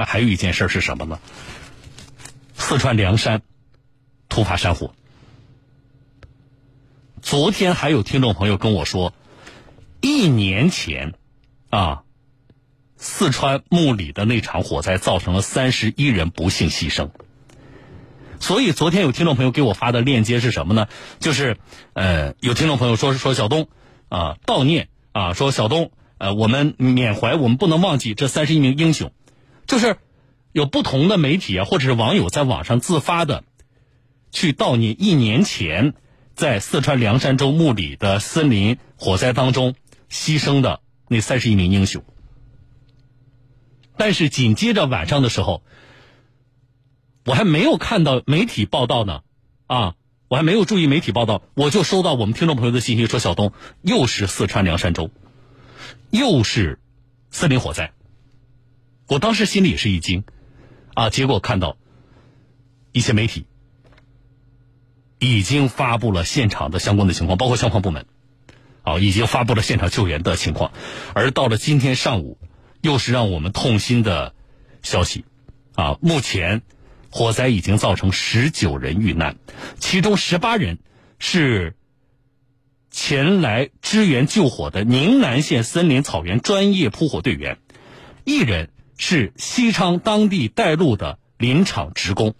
啊，还有一件事是什么呢？四川凉山突发山火。昨天还有听众朋友跟我说，一年前啊，四川木里的那场火灾造成了三十一人不幸牺牲。所以昨天有听众朋友给我发的链接是什么呢？就是呃，有听众朋友说是说小东啊悼念啊，说小东呃，我们缅怀，我们不能忘记这三十一名英雄。就是有不同的媒体啊，或者是网友在网上自发的去悼念一年前在四川凉山州木里的森林火灾当中牺牲的那三十一名英雄。但是紧接着晚上的时候。我还没有看到媒体报道呢，啊，我还没有注意媒体报道，我就收到我们听众朋友的信息，说小东又是四川凉山州，又是森林火灾。我当时心里也是一惊，啊，结果看到一些媒体已经发布了现场的相关的情况，包括消防部门，啊，已经发布了现场救援的情况，而到了今天上午，又是让我们痛心的消息，啊，目前。火灾已经造成十九人遇难，其中十八人是前来支援救火的宁南县森林草原专业扑火队员，一人是西昌当地带路的林场职工。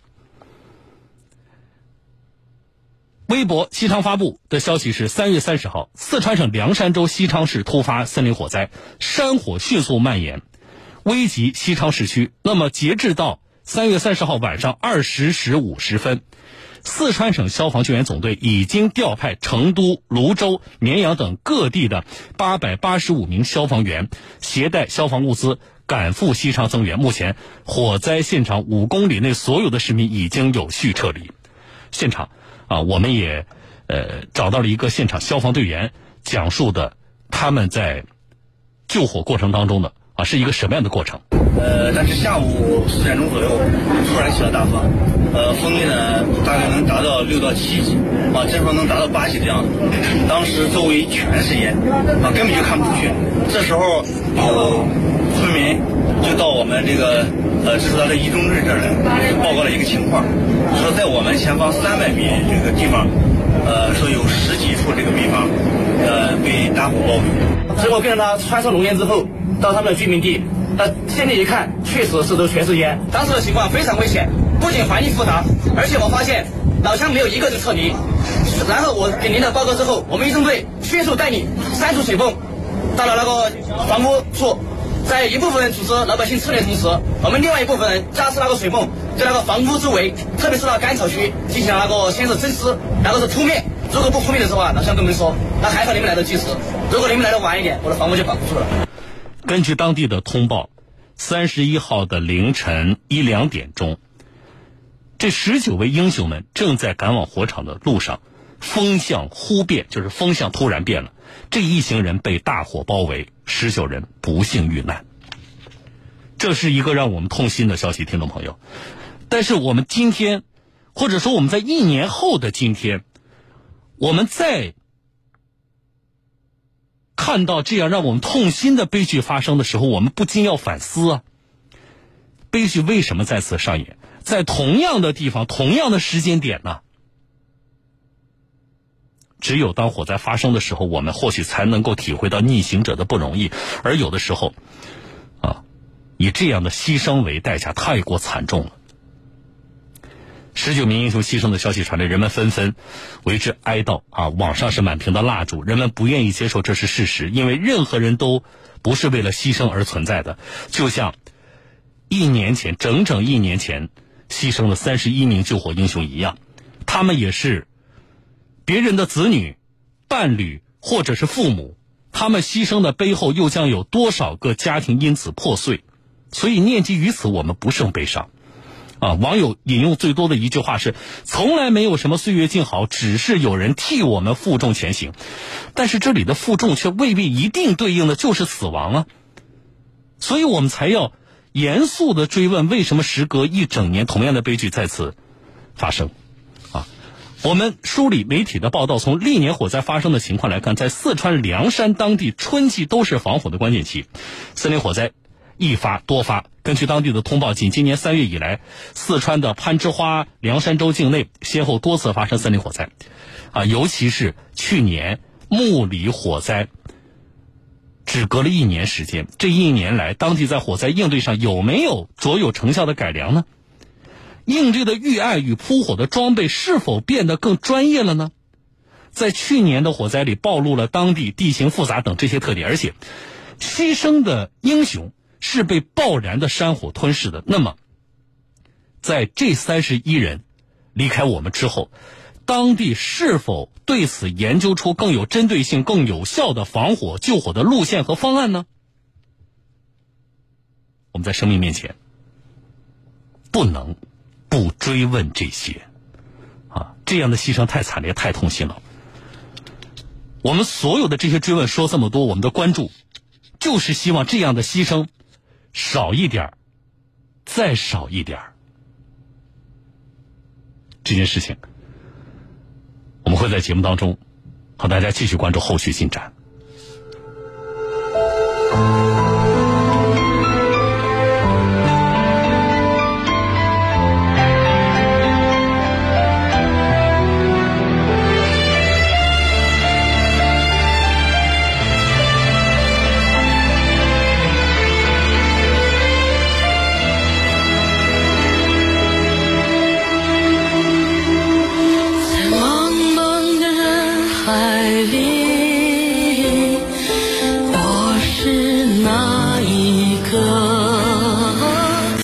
微博西昌发布的消息是：三月三十号，四川省凉山州西昌市突发森林火灾，山火迅速蔓延，危及西昌市区。那么，截至到。三月三十号晚上二十时五十分，四川省消防救援总队已经调派成都、泸州、绵阳等各地的八百八十五名消防员，携带消防物资赶赴西昌增援。目前，火灾现场五公里内所有的市民已经有序撤离。现场啊，我们也呃找到了一个现场消防队员，讲述的他们在救火过程当中的啊是一个什么样的过程。呃，但是下午四点钟左右突然起了大风，呃，风力呢大概能达到六到七级，啊，阵风能达到八级的样子。当时周围全是烟，啊，根本就看不出去。这时候呃就到我们这个呃支出达的一中队这儿来报告了一个情况，说在我们前方三百米这个地方，呃，说有十几处这个地方，呃，被大火包围。之后跟着他穿上浓烟之后，到他们的居民地。呃，现在一看，确实是都全是烟。当时的情况非常危险，不仅环境复杂，而且我发现老乡没有一个人撤离。然后我给领导报告之后，我们一中队迅速带领三处水泵到了那个房屋处，在一部分人组织老百姓撤离的同时，我们另外一部分人加设那个水泵，在那个房屋周围，特别是那干草区进行了那个先是增湿，然后是扑灭。如果不扑灭的时候啊，老乡跟我们说，那还好你们来得及时，如果你们来的晚一点，我的房屋就保不住了。根据当地的通报，三十一号的凌晨一两点钟，这十九位英雄们正在赶往火场的路上，风向忽变，就是风向突然变了，这一行人被大火包围，十九人不幸遇难。这是一个让我们痛心的消息，听众朋友。但是我们今天，或者说我们在一年后的今天，我们在。看到这样让我们痛心的悲剧发生的时候，我们不禁要反思啊，悲剧为什么再次上演？在同样的地方、同样的时间点呢？只有当火灾发生的时候，我们或许才能够体会到逆行者的不容易。而有的时候，啊，以这样的牺牲为代价，太过惨重了。十九名英雄牺牲的消息传来，人们纷纷为之哀悼啊！网上是满屏的蜡烛，人们不愿意接受这是事实，因为任何人都不是为了牺牲而存在的。就像一年前，整整一年前牺牲了三十一名救火英雄一样，他们也是别人的子女、伴侣或者是父母，他们牺牲的背后又将有多少个家庭因此破碎？所以念及于此，我们不胜悲伤。啊，网友引用最多的一句话是：“从来没有什么岁月静好，只是有人替我们负重前行。”但是这里的负重却未必一定对应的就是死亡啊，所以我们才要严肃的追问：为什么时隔一整年，同样的悲剧再次发生？我们梳理媒体的报道，从历年火灾发生的情况来看，在四川凉山当地，春季都是防火的关键期，森林火灾。一发多发。根据当地的通报，仅今年三月以来，四川的攀枝花、凉山州境内先后多次发生森林火灾，啊，尤其是去年木里火灾，只隔了一年时间，这一年来，当地在火灾应对上有没有卓有成效的改良呢？应对的预案与扑火的装备是否变得更专业了呢？在去年的火灾里，暴露了当地地形复杂等这些特点，而且牺牲的英雄是被爆燃的山火吞噬的。那么，在这三十一人离开我们之后，当地是否对此研究出更有针对性、更有效的防火救火的路线和方案呢？我们在生命面前不能不追问这些。啊这样的牺牲太惨烈太痛心了。我们所有的这些追问说这么多我们的关注就是希望这样的牺牲少一点再少一点这件事情我们会在节目当中和大家继续关注后续进展。